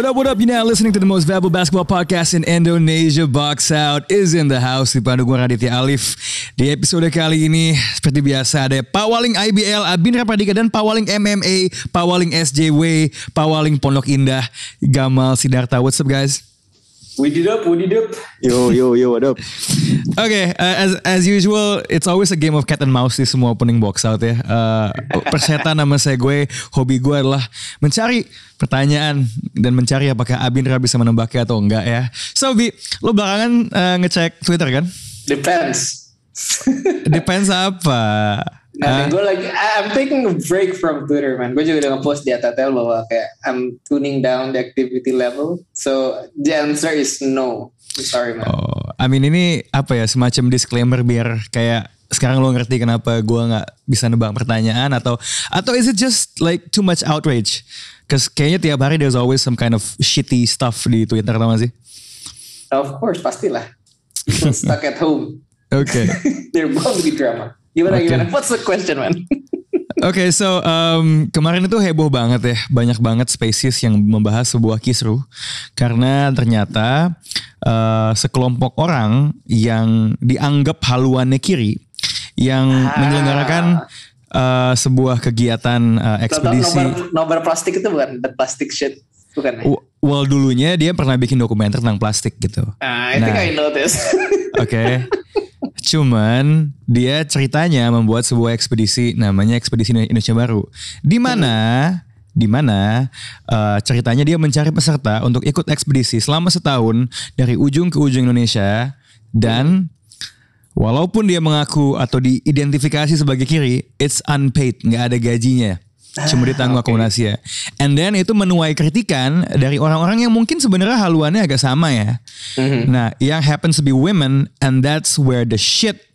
What up, what up? You're now listening to the most valuable basketball podcast in Indonesia. Box Out is in the house. Dipandu gue Raditya Alif. Di episode kali ini, seperti biasa ada Pak Waling IBL, Abin Rapadika, dan Pak Waling MMA, Pak Waling SJW, Pak Waling Pondok Indah, Gamal Sidarta. What's up guys? We did up, we did up. Yo yo yo, what up? Okay, uh, as as usual, it's always a game of cat and mouse di semua opening box out ya. Uh, persetan nama saya gue, hobi gue adalah mencari pertanyaan dan mencari apakah Abindra bisa menebaknya atau enggak ya. So Bi, lo belakangan uh, ngecek Twitter kan? Depends. Depends apa? Nah, gue lagi, I'm taking a break from Twitter, man. Gue juga udah nge-post di Atatel bahwa kayak I'm tuning down the activity level. So the answer is no. Sorry, man. Oh, I mean ini apa ya semacam disclaimer biar kayak sekarang lo ngerti kenapa gue nggak bisa nebak pertanyaan atau atau is it just like too much outrage? Cause kayaknya tiap hari there's always some kind of shitty stuff di Twitter tau gak sih? Of course, pastilah. People stuck at home. Oke. They're bound to be drama. Gimana, Okay. gimana? What's the question, man? Oke, so um, kemarin itu heboh banget ya, banyak banget spaces yang membahas sebuah kisru karena ternyata uh, sekelompok orang yang dianggap haluannya kiri yang menyelenggarakan uh, sebuah kegiatan uh, ekspedisi. Nobar, nobar plastik itu bukan? The plastic shit. Bukan ya? W- Well dulunya dia pernah bikin dokumenter tentang plastik gitu. Ah, I think Nah. I know this. Oke. Cuman dia ceritanya membuat sebuah ekspedisi namanya Ekspedisi Indonesia Baru. Di mana di mana eh, ceritanya dia mencari peserta untuk ikut ekspedisi selama setahun dari ujung ke ujung Indonesia dan walaupun dia mengaku atau diidentifikasi sebagai kiri, it's unpaid, nggak ada gajinya. Cuma ditanggung akomodasi ya. And then itu menuai kritikan dari orang-orang yang mungkin sebenarnya haluannya agak sama ya. Nah, yang happens to be women and that's where the shit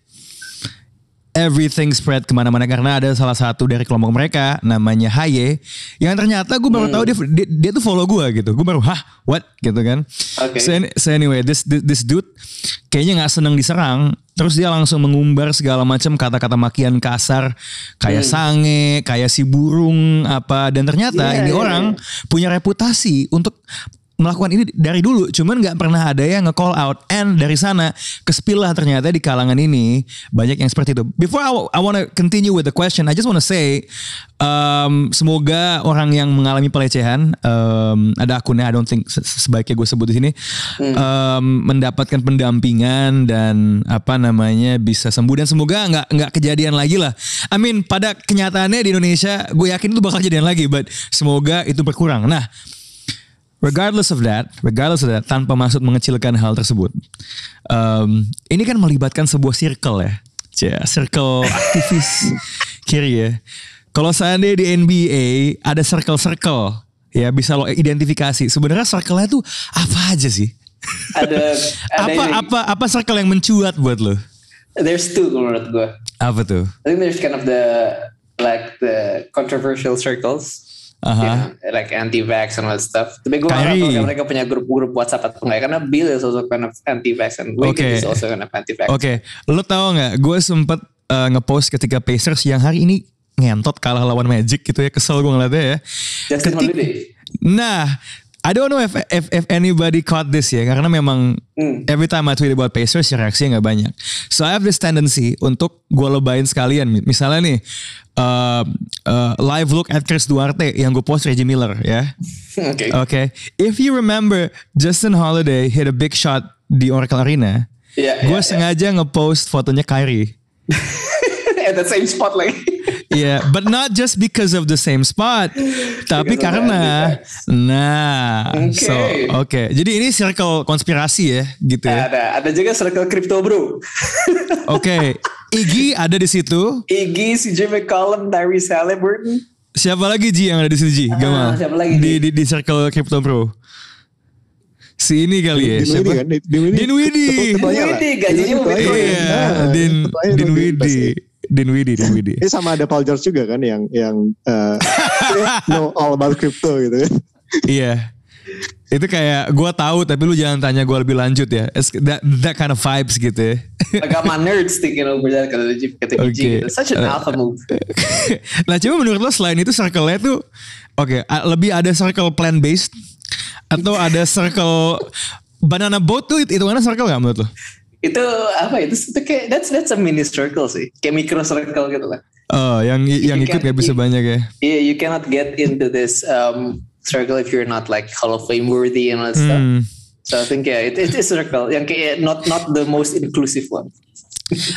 everything spread ke mana-mana. Karena ada salah satu dari kelompok mereka namanya Haye yang ternyata gue baru tahu dia, dia dia tuh follow gue gitu. Gue baru hah? What? gitu kan. Oke. so, so anyway this, this this dude kayaknya nggak seneng diserang. Terus dia langsung mengumbar segala macam kata-kata makian kasar kayak sange kayak si burung apa. Dan ternyata Iya, ini iya, orang punya reputasi untuk melakukan ini dari dulu. Cuman nggak pernah ada yang nge-call out. And dari sana kespill lah ternyata di kalangan ini banyak yang seperti itu. Before I, I want to continue with the question I just want to say um, semoga orang yang mengalami pelecehan um, ada akunnya I don't think se- sebaiknya gue sebut di sini um, mendapatkan pendampingan dan apa namanya bisa sembuh. Dan semoga nggak nggak kejadian lagi lah. I mean pada kenyataannya di Indonesia gue yakin itu bakal kejadian lagi but semoga itu berkurang. Nah Regardless of that, regardless of that, tanpa maksud mengecilkan hal tersebut, um, ini kan melibatkan sebuah circle ya, Cia, circle aktivis kiri ya. Kalau seandainya di NBA ada circle-circle, ya bisa lo identifikasi. Sebenarnya circle-nya tuh apa aja sih? ada, ada apa ini. apa apa circle yang mencuat buat lo? There's two menurut gue. Apa tuh? I think there's kind of the like the controversial circles, You know, like anti-vax and all that stuff. Tapi gue nggak tahu mereka punya grup-grup WhatsApp atau enggak karena Bill is also kind of anti-vax and Wiggins Okay. is also kind of anti-vax. Oke, lo tau nggak? Gue sempet uh, ngepost ketika Pacers yang hari ini ngentot kalah lawan Magic gitu ya, kesel gue ngeliatnya ya. Justin Ketik- Holiday. Nah, I don't know if if, if anybody caught this ya, karena memang Hmm. every time I tweet about Pacers ya reaksinya nggak banyak. So I have this tendency untuk gue lebayin sekalian. Misalnya nih, uh, uh, live look at Chris Duarte yang gue post Reggie Miller ya. Oke. Okay, if you remember Justin Holiday hit a big shot di Oracle Arena, Iya, gue iya, sengaja ngepost fotonya Kyrie. At the same spot lagi. Yeah, but not just because of the same spot, tapi Because karena, nah, Oke. so oke. Jadi ini circle konspirasi ya, gitu ya. ada ada juga circle crypto bro. Oke, Iggy ada di situ. Iggy, CJ McCollum, Tyrese Halliburton. Siapa lagi Ji yang ada di sini Ji? Gamal. siapa lagi, di, di di circle crypto bro. Si ini kali ya. Siapa? kan? Dinwiddie. Dinwiddie. Ketuanya lah. Dinwiddie, gajinya mau. Bitcoin. Iya, Nah, Din ketuanya tuh Dinwiddie. pasti. Dinwiddie, Dinwiddie. Ini sama ada Paul George juga kan yang yang eh, know all about crypto gitu kan. Iya. Itu kayak gue tahu tapi lu jangan tanya gue lebih lanjut ya. It's that, that kind of vibes gitu ya. I got my nerds thinking over that kata kata. Gigi gitu. Such an Uh, alpha move. nah coba menurut lo selain itu circle-nya tuh oke a- lebih ada circle plan based atau ada circle banana boat tuh itu mana circle gak menurut lo? Itu apa itu itu kayak that's that's a mini circle sih kayak micro circle gitu lah Oh, yang yang You ikut can- gak bisa you- banyak ya. yeah you cannot get into this um circle if you're not like Hall of Fame worthy and all that stuff Hmm. so I think yeah it, it is circle yang kayak not not the most inclusive one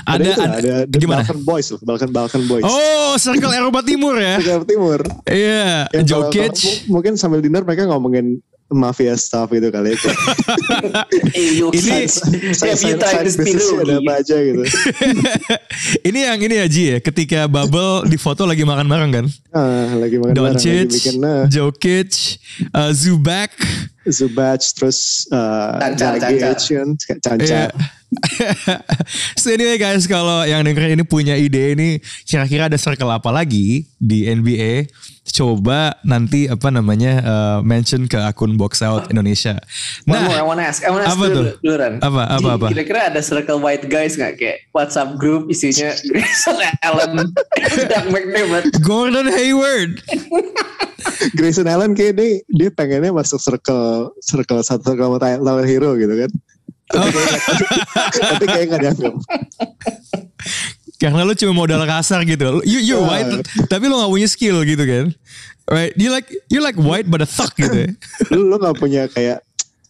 Ada, itu lah, ada, ada, the gimana? Balkan Boys loh, Balkan Balkan Boys. Oh, circle Eropa Timur ya. Jawa Timur. Iya, Yang kalau- Jokic. mungkin sambil dinner mereka ngomongin mafia stuff gitu kali ya. eh Ini- ada apa aja gitu. ini yang ini ya Ji ya, ketika Bubble di foto lagi makan bareng kan. Ah, lagi makan bareng, lagi Doncic, nah, Jokic, uh, Zubac, Zubac terus uh, Canca, Dragic kan, Canca. Iya. so anyway guys, kalau yang dengerin ini punya ide ini kira-kira ada circle apa lagi di NBA, coba nanti apa namanya uh, mention ke akun Box Out Indonesia. One more I wanna ask I wanna ask Nah. apa dulu, tuh? dulu Ran. Apa, apa, apa? Kira-kira ada circle white guys gak kayak WhatsApp group isinya Grayson Allen Doug McDermott Gordon Hayward. Grayson Allen kayak dia, dia pengennya masuk circle circle satu circle Tyler Hero gitu kan. Oh. Tapi kayak gak dianggap. Karena lu cuma modal kasar gitu. You you're Ah. white tapi lu gak punya skill gitu kan. Right? You like you like white but a thug gitu. ya. Lu, lu gak punya kayak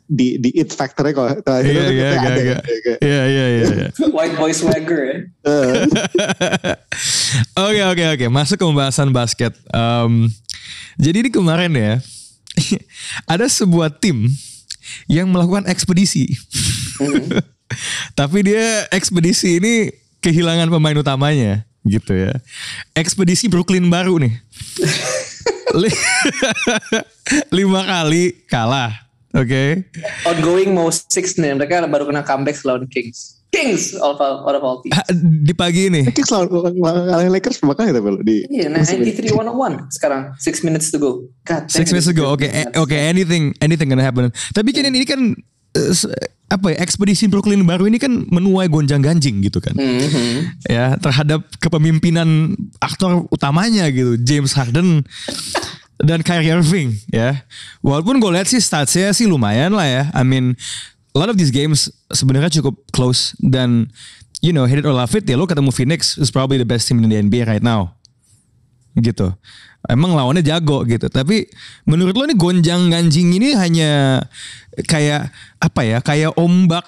di di it factornya kalau Tyler Hero Iya kan iya kayak iya ada iya. kayak- Iya iya iya. White boy swagger ya Eh, Oke oke oke masuk ke pembahasan basket. Em, jadi ini kemarin ya ada sebuah tim yang melakukan ekspedisi. Tapi dia ekspedisi ini kehilangan pemain utamanya gitu ya. Ekspedisi Brooklyn baru nih. Li- Lima kali kalah. Oke. Outgoing mau six nih Mereka baru kena comeback lawan Kings Kings of, out of all teams Ah, Di pagi ini. Kings lawan lawan Lakers berapa kali tapi di Iya, nah 93-101 sekarang. 6 minutes to go. God, Six minutes ago, oke, eh, oke, anything, anything gonna happen. Tapi kan ini kan eh, apa ya ekspedisi Brooklyn baru ini kan menuai gonjang ganjing gitu kan, Mhm. ya terhadap kepemimpinan aktor utamanya gitu, James Harden dan Kyrie Irving ya. Walaupun gue lihat sih statsnya sih lumayan lah ya. I mean, a lot of these games sebenarnya cukup close dan you know hit it or love it ya lo ketemu Phoenix is probably the best team in the NBA right now gitu. Emang lawannya jago gitu. Tapi menurut lo nih gonjang ganjing ini hanya kayak apa ya? Kayak ombak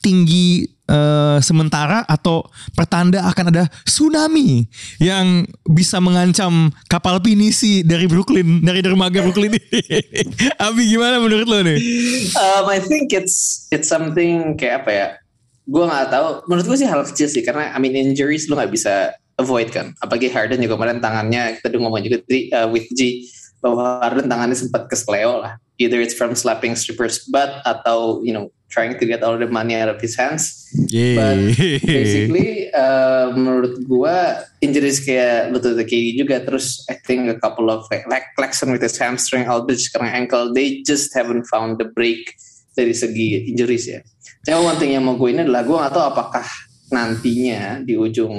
tinggi eh, sementara atau pertanda akan ada tsunami yang bisa mengancam kapal pinisi dari Brooklyn, dari dermaga Brooklyn ini. Abi gimana menurut lo nih? Um, I think it's it's something kayak apa ya? Gue nggak tahu. Menurut gue sih hal kecil sih karena I mean injuries lu nggak bisa avoid kan. Apalagi Harden juga kemarin tangannya kita udah ngomong juga tadi uh, with G bahwa Harden tangannya sempat kesleo lah. Either it's from slapping strippers butt atau you know trying to get all the money out of his hands. But basically uh, menurut gua injuries kayak lutut KD juga terus I think a couple of like, like Claxton with his hamstring Aldridge karena ankle they just haven't found the break dari segi injuries ya. Cuma one thing yang mau gue ini adalah gue gak tahu apakah nantinya di ujung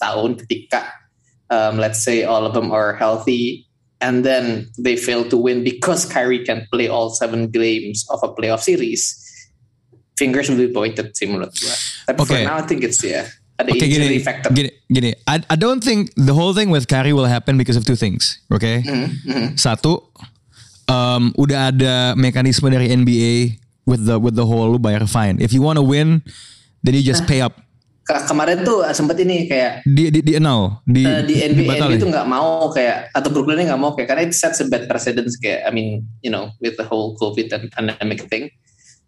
tahun ketika um, let's say all of them are healthy and then they fail to win because Kyrie can play all seven games of a playoff series fingers will be pointed sih menurut gue. Tapi for Okay. now I think it's yeah ada Oke injury gini, factor. gini, gini. I, I don't think the whole thing with Kyrie will happen because of two things, oke? Mhm, mhm. Satu, um, udah ada mekanisme dari NBA with the with the whole lu bayar fine. If you wanna win, then you just pay up. Ke- kemarin tuh sempet ini kayak Di di di annul, di eh, di NBA. NBA tuh nggak mau kayak atau Brooklyn nggak mau kayak karena it sets a bad precedence kayak I mean you know with the whole COVID and pandemic thing.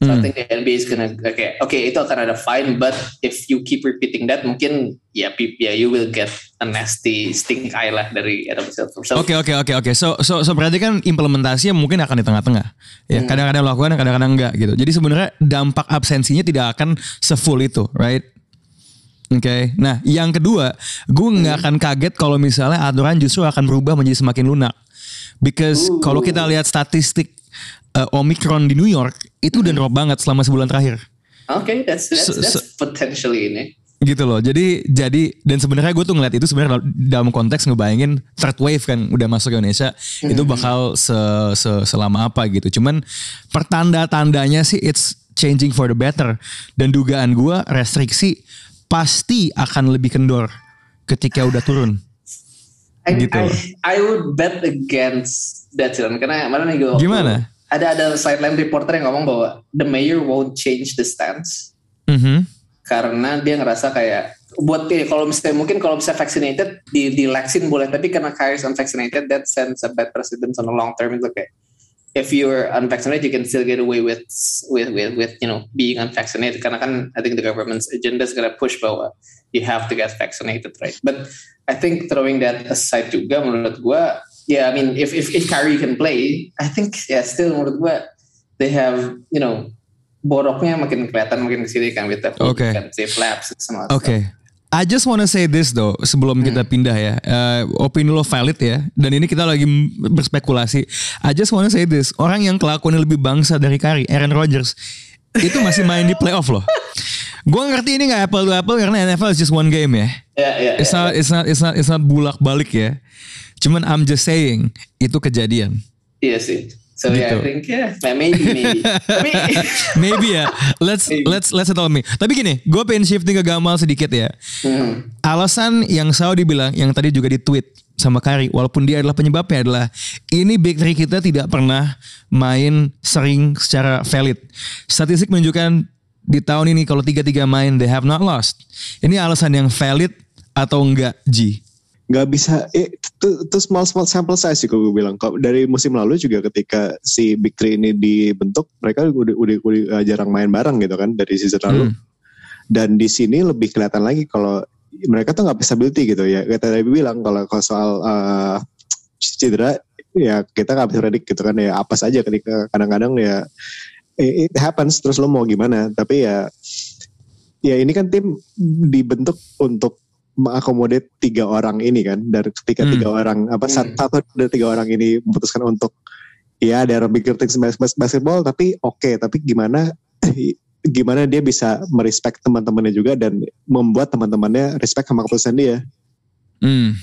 So I Hmm. think the NBA is gonna kayak oke itu akan ada fine but if you keep repeating that mungkin ya ya you will get a nasty stink eye lah dari Adam Silver. So, Oke oke oke oke. So so so berarti kan implementasinya mungkin akan di tengah-tengah. Ya Hmm. kadang-kadang lakukan, kadang-kadang enggak gitu. Jadi sebenarnya dampak absensinya tidak akan sefull itu, right? Oke. Nah, yang kedua, gue nggak Hmm. akan kaget kalau misalnya aturan justru akan berubah menjadi semakin lunak. Because kalau kita lihat statistik uh, Omicron di New York itu udah drop banget selama sebulan terakhir. Oke, that's that's, So- that's so- potentially ini. gitu loh jadi jadi dan sebenarnya gue tuh ngeliat itu sebenarnya dalam konteks ngebayangin third wave kan udah masuk ke Indonesia itu bakal se, se- selama apa gitu cuman pertanda tandanya sih it's changing for the better dan dugaan gue restriksi pasti akan lebih kendor ketika udah turun I, Gitu. I, I would bet against that Silan. karena kemarin nih gue Gimana? Ada ada sideline reporter yang ngomong bahwa the mayor won't change the stance. Mhm. karena dia ngerasa kayak buat dia kalau misalnya mungkin kalau bisa vaccinated di di vaksin boleh. Tapi karena Kyrie is unvaccinated that sends a bad precedence on the long term. Itu kayak if you're unvaccinated you can still get away with with with with you know being unvaccinated. Karena kan I think the government's agenda is gonna push bahwa you have to get vaccinated right? But I think throwing that aside juga menurut gua yeah I mean if if if Kyrie can play I think yeah still menurut gua they have you know boroknya makin kelihatan makin ke sini kan with the Oke. kan, safe labs sama Oke. I just wanna say this though sebelum kita pindah ya, Eh, opini lo valid ya, dan ini kita lagi berspekulasi. I just wanna say this, orang yang kelakuannya lebih bangsa dari Kari, Aaron Rodgers, itu masih main di playoff loh. Gue ngerti ini nggak apple to apple karena NFL is just one game ya. ya ya It's ya. not, it's not, it's not, it's not bulak balik ya. Cuman I'm just saying itu kejadian. iya sih so yeah Gitu. I think yeah maybe maybe tapi Maybe ya. Let's let's let's settle me. Tapi gini, gue pengen shifting ke Gamal sedikit ya. Hmm. Alasan yang Saudi bilang, yang tadi juga di tweet sama Kari, walaupun dia adalah penyebabnya adalah ini back three kita tidak pernah main sering secara valid. Statistik menunjukkan di tahun ini kalau tiga-tiga main they have not lost. Ini alasan yang valid atau enggak, Ji? Nggak bisa eh, itu, itu small small sample size sih kalau gue bilang. Kok dari musim lalu juga ketika si Big Three ini dibentuk mereka udah udah, udah uh, jarang main bareng gitu kan dari season lalu. Hmm. dan di sini lebih kelihatan lagi kalau mereka tuh nggak stability gitu ya. Kita tadi bilang kalau kalau soal uh, cedera ya kita nggak bisa predict gitu kan. Ya apa saja ketika kadang-kadang ya it it happens terus lo mau gimana. Tapi ya ya ini kan tim dibentuk untuk mengakomodir tiga orang ini kan dan ketika Hmm. tiga orang apa Hmm. satu dari tiga orang ini memutuskan untuk ya ada bigger things bas bas- basketball tapi oke tapi gimana gimana dia bisa merespek teman-temannya juga dan membuat teman-temannya respect sama keputusan dia Hmm.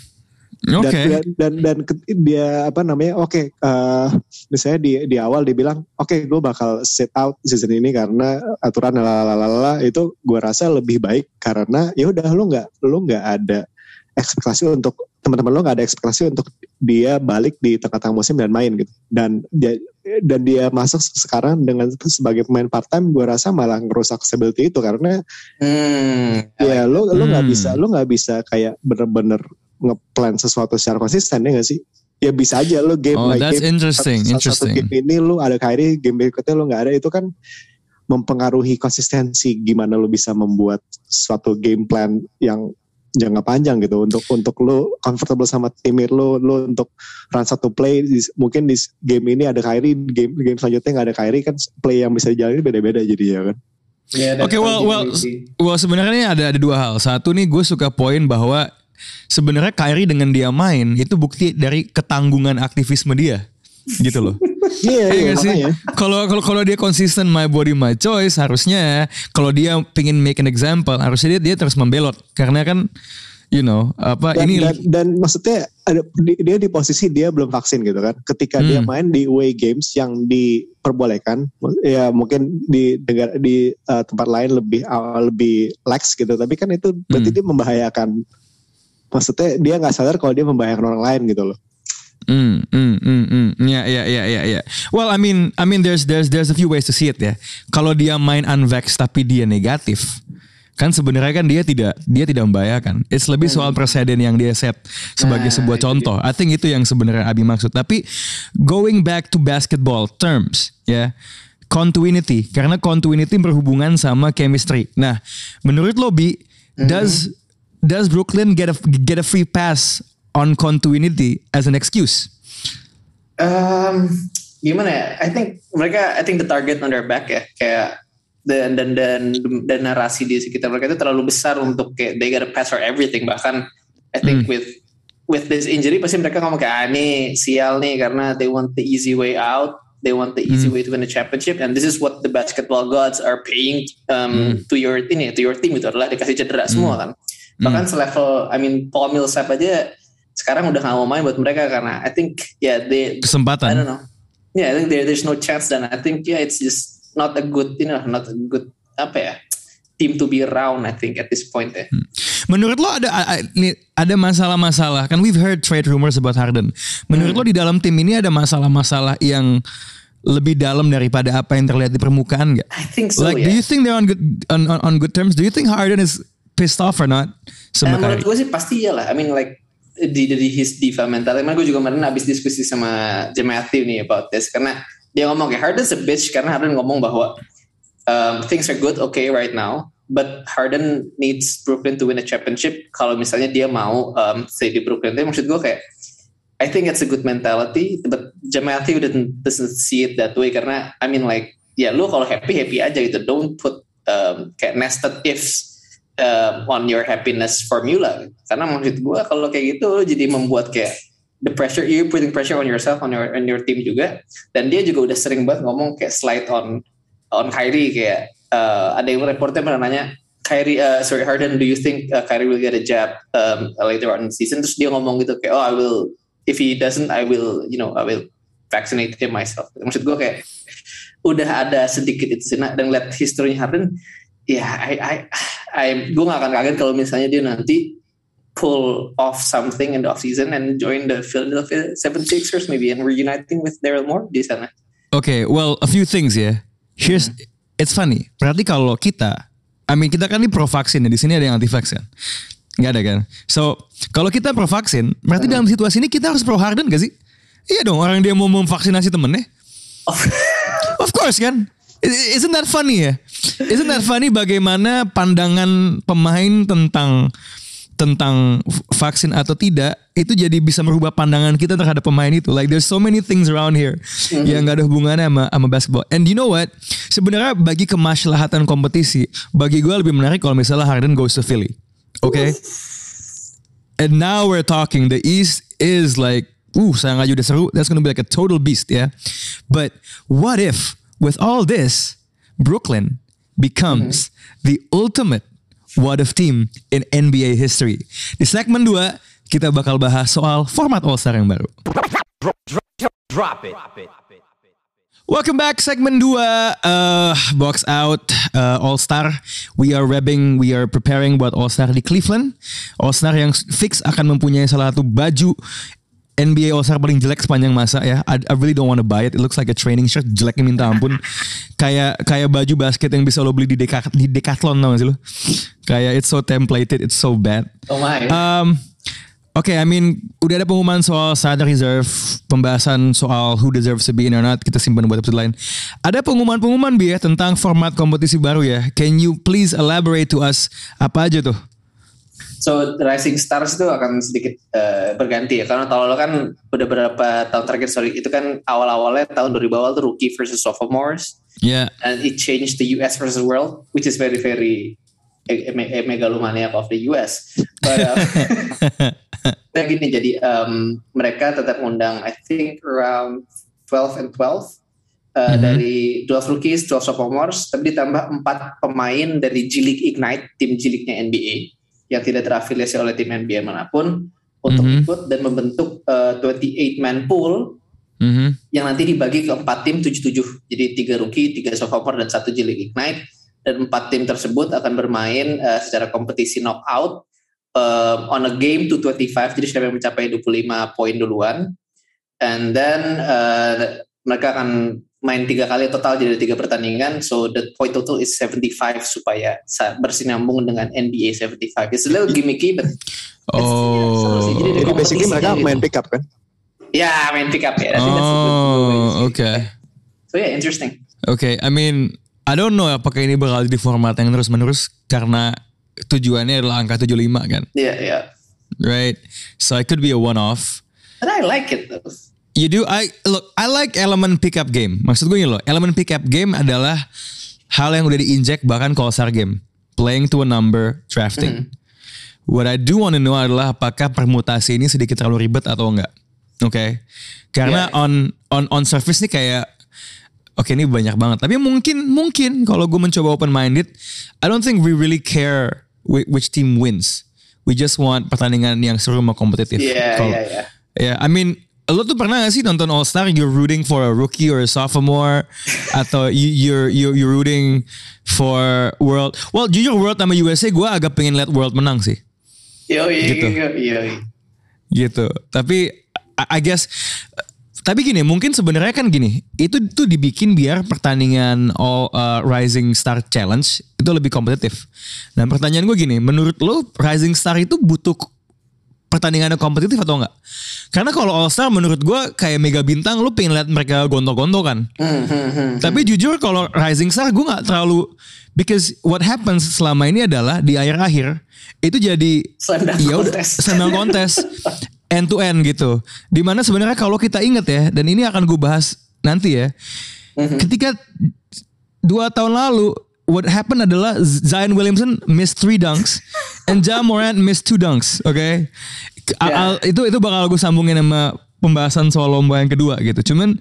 Oke. dan, dan dan dan dia apa namanya oke eh, misalnya di di awal dia bilang oke gue bakal sit out season ini karena aturan lalalala itu gue rasa lebih baik karena ya udah lu nggak lu nggak ada ekspektasi untuk teman-teman lo nggak ada ekspektasi untuk dia balik di tengah-tengah musim dan main gitu dan dia dan dia masuk sekarang dengan sebagai pemain part time gue rasa malah ngerusak stability itu karena Hmm. ya lo lo nggak Hmm. bisa lo nggak bisa kayak bener-bener ngeplan sesuatu secara konsisten ya gak sih ya bisa aja lo game Oh, like that's game interesting, satu, satu interesting. game ini lo ada Kyrie game berikutnya lo nggak ada itu kan mempengaruhi konsistensi gimana lo bisa membuat suatu game plan yang jangka panjang gitu untuk untuk lo comfortable sama teammate lo lo untuk run satu play di- mungkin di game ini ada Kyrie game game selanjutnya nggak ada Kyrie kan play yang bisa dijalani beda-beda jadinya kan Ya, Oke, well, well, well sebenarnya ada ada dua hal. Satu nih gue suka poin bahwa sebenarnya Kyrie dengan dia main itu bukti dari ketanggungan aktivisme dia, gitu loh. iya Iya iya sih? Kalau kalau kalau dia konsisten my body my choice harusnya kalau dia pingin make an example harusnya dia dia terus membelot karena kan you know apa dan, ini dan, dan maksudnya ada di- dia di posisi dia belum vaksin gitu kan ketika dia Hmm. main di away games yang diperbolehkan ya mungkin di negara di uh, tempat lain lebih uh, lebih lax gitu tapi kan itu berarti Hmm. dia membahayakan maksudnya dia nggak sadar kalau dia membahayakan orang lain gitu loh Hmm, hmm, hmm, hmm. Ya, ya, ya, ya, ya. Well, I mean, I mean, there's, there's, there's a few ways to see it ya. Kalau dia main unvax tapi dia negatif, kan sebenarnya kan dia tidak, dia tidak membahayakan. It's lebih soal presiden yang dia set sebagai Nah, sebuah contoh. I think itu yang sebenarnya Abi maksud. Tapi going back to basketball terms, ya. Continuity, karena continuity berhubungan sama chemistry. Nah, menurut lo Bi, does does Brooklyn get a get a free pass on continuity as an excuse? Um, gimana ya? I think mereka, I think the target on their back ya, kayak dan dan dan dan narasi di sekitar mereka itu terlalu besar untuk kayak they gotta pass for everything. Bahkan I think with with this injury pasti mereka ngomong kayak ah, nih sial nih karena they want the easy way out. They want the easy way to win a championship, and this is what the basketball gods are paying um, to your ini to your team itu adalah dikasih cedera semua kan. Bahkan selevel, I mean Paul Millsap aja sekarang udah nggak mau main buat mereka karena I think yeah they I don't Kesempatan. know. Yeah, I think there, there's no chance dan I think yeah it's just not a good you know not a good apa ya team to be around I think at this point ya. Menurut lo ada ada masalah-masalah kan we've heard trade rumors about Harden. Menurut lo di dalam tim ini ada masalah-masalah yang lebih dalam daripada apa yang terlihat di permukaan nggak? I think so like, ya. do you think they're on good on, on, on good terms? Do you think Harden is pissed off or not? Sama Nah, menurut gue sih pasti ya lah. I mean like di dari his diva mental. Emang gue juga kemarin abis diskusi sama Jim Matthew nih about this karena dia ngomong kayak Harden's a bitch karena Harden ngomong bahwa um, things are good okay right now but Harden needs Brooklyn to win a championship kalau misalnya dia mau um, stay di Brooklyn. Tapi maksud gue kayak I think it's a good mentality but Jim Matthew doesn't, doesn't see it that way karena I mean like ya lu kalau happy happy aja gitu don't put um, kayak nested ifs um, on your happiness formula. Karena maksud gue kalau kayak gitu jadi membuat kayak the pressure you putting pressure on yourself on your on your team juga. Dan dia juga udah sering banget ngomong kayak slide on on Kyrie kayak uh, ada yang reporter pernah nanya Kyrie uh, sorry Harden do you think uh, Kyrie will get a jab um, later on in the season? Terus dia ngomong gitu kayak oh I will if he doesn't I will you know I will vaccinate him myself. Maksud gue kayak udah ada sedikit itu. Nah, dan lihat historinya Harden ya I I I gue gak akan kaget kalau misalnya dia nanti pull off something in the off season and join the Philadelphia 76ers maybe and reuniting with Daryl Moore di sana. Okay, well, a few things ya. Here's, it's funny. Berarti kalau kita, I mean kita kan ini pro vaksin ya. Di sini ada yang anti vaksin. Nggak ada kan? So, kalau kita pro vaksin, berarti dalam situasi ini kita harus pro Harden gak sih? Iya dong, orang dia mau memvaksinasi temennya. Of course kan? Isn't that funny ya? Isn't that funny bagaimana pandangan pemain tentang tentang vaksin atau tidak itu jadi bisa merubah pandangan kita terhadap pemain itu. Like there's so many things around here yang gak ada hubungannya sama sama basketball. And you know what? Sebenarnya bagi kemaslahatan kompetisi, bagi gue lebih menarik kalau misalnya Harden goes to Philly. Oke? And now we're talking. The East is like, uh, sayang aja udah seru. That's gonna be like a total beast, ya. But what if with all this, Brooklyn becomes the ultimate what if team in NBA history? Di segmen 2, kita bakal bahas soal format All-Star yang baru. Drop it. Welcome back segmen 2 uh, box out uh, All Star. We are repping, we are preparing buat All Star di Cleveland. All Star yang fix akan mempunyai salah satu baju NBA All Star paling jelek sepanjang masa ya. I, I really don't want to buy it. It looks like a training shirt jeleknya minta ampun. kayak kayak baju basket yang bisa lo beli di Deca- di Decathlon tau gak sih lo? Kayak it's so templated, it's so bad. Oh my. Um, Oke, I mean udah ada pengumuman soal starter reserve, pembahasan soal who deserves to be in or not, kita simpan buat episode lain. Ada pengumuman-pengumuman bi ya tentang format kompetisi baru ya. Can you please elaborate to us apa aja tuh? So the Rising Stars itu akan sedikit eh, berganti ya karena tahun lalu kan udah beberapa tahun terakhir sorry itu kan awal-awalnya tahun 2000 awal tuh rookie versus sophomores Ya, and it changed the US versus world which is very very me- eh, megalomaniac of the US. But uh, Nah gini jadi um, mereka tetap ngundang I think around 12 and 12 uh, Mhm. dari 12 rookies, 12 sophomores, tapi ditambah 4 pemain dari G League Ignite, tim G League-nya NBA yang tidak terafiliasi oleh tim NBA mana pun untuk Mhm. ikut dan membentuk uh, 28 man pool Mhm. yang nanti dibagi ke empat tim 77. Jadi tiga rookie, tiga sophomore dan satu League Ignite dan empat tim tersebut akan bermain uh, secara kompetisi knockout um, on a game to 25. Jadi siapa yang mencapai 25 poin duluan and then uh, mereka akan main tiga kali total jadi tiga pertandingan so the point total is 75 supaya bersinambung dengan NBA 75 it's a little gimmicky but Oh, Jadi ada Jadi basically mereka gitu. main pick up kan? ya main pick up ya to oh, oke, so yeah interesting oke. I mean, I don't know apakah ini bakal di format yang terus menerus karena tujuannya adalah angka 75 kan, yeah yeah right? So it could be a one off. But I like it though. You do I look I like elemen pickup game. Maksud gue gini loh, elemen pickup game adalah hal yang udah diinjek bahkan ke All-Star game. Playing to a number, drafting. What I do want to know adalah apakah permutasi ini sedikit terlalu ribet atau enggak. Oke. Karena Yeah. on on on surface nih kayak Oke ini banyak banget. Tapi mungkin mungkin kalau gue mencoba open minded, I don't think we really care whi- which team wins. We just want pertandingan yang seru sama kompetitif. Kalau- iya, iya. Ya, I mean, lo tuh pernah gak sih nonton All Star? You're rooting for a rookie or a sophomore, atau you, you're you're you're rooting for World. Well, jujur World sama USA, gue agak pengen lihat World menang sih, Yo, iya, Gitu. iya, iya, iya. gitu. Tapi I, I guess, tapi gini, mungkin sebenarnya kan gini, itu tuh dibikin biar pertandingan All uh, Rising Star Challenge itu lebih kompetitif. Dan pertanyaan gue gini, menurut lo Rising Star itu butuh pertandingannya kompetitif atau enggak? Karena kalau All Star menurut gue kayak mega bintang lu pengen lihat mereka gontok-gontokan. Hmm, hmm, hmm. Tapi jujur kalau Rising Star gue nggak terlalu because what happens selama ini adalah di akhir-akhir itu jadi dunk ya contest end to end gitu. Di mana sebenarnya kalau kita inget ya dan ini akan gue bahas nanti ya. Mhm. Ketika dua tahun lalu what happened adalah Zion Williamson missed three dunks and Ja Morant missed two dunks, oke? Ya. al- itu itu bakal gue sambungin sama pembahasan soal lomba yang kedua gitu. Cuman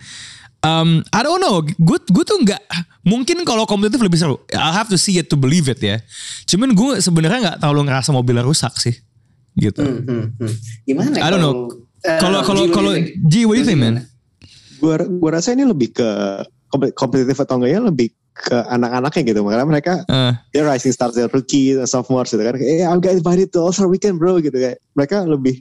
um, I don't know, gue gue tuh nggak mungkin kalau kompetitif lebih seru. I'll have to see it to believe it ya. Cuman gue sebenarnya nggak terlalu ngerasa mobilnya rusak sih, gitu. Hmm, hmm, hmm. Gimana? I don't know. eh, Kalau kalau G, what do kalau you think? G, what do you think man? Gua gua rasa ini lebih ke kompe- kompetitif atau enggaknya lebih ke anak-anaknya gitu. Makanya mereka Eh, dia rising stars, dia rookie, sophomore gitu kan. Eh, I'm got invited to All Star Weekend bro gitu kayak. Mereka lebih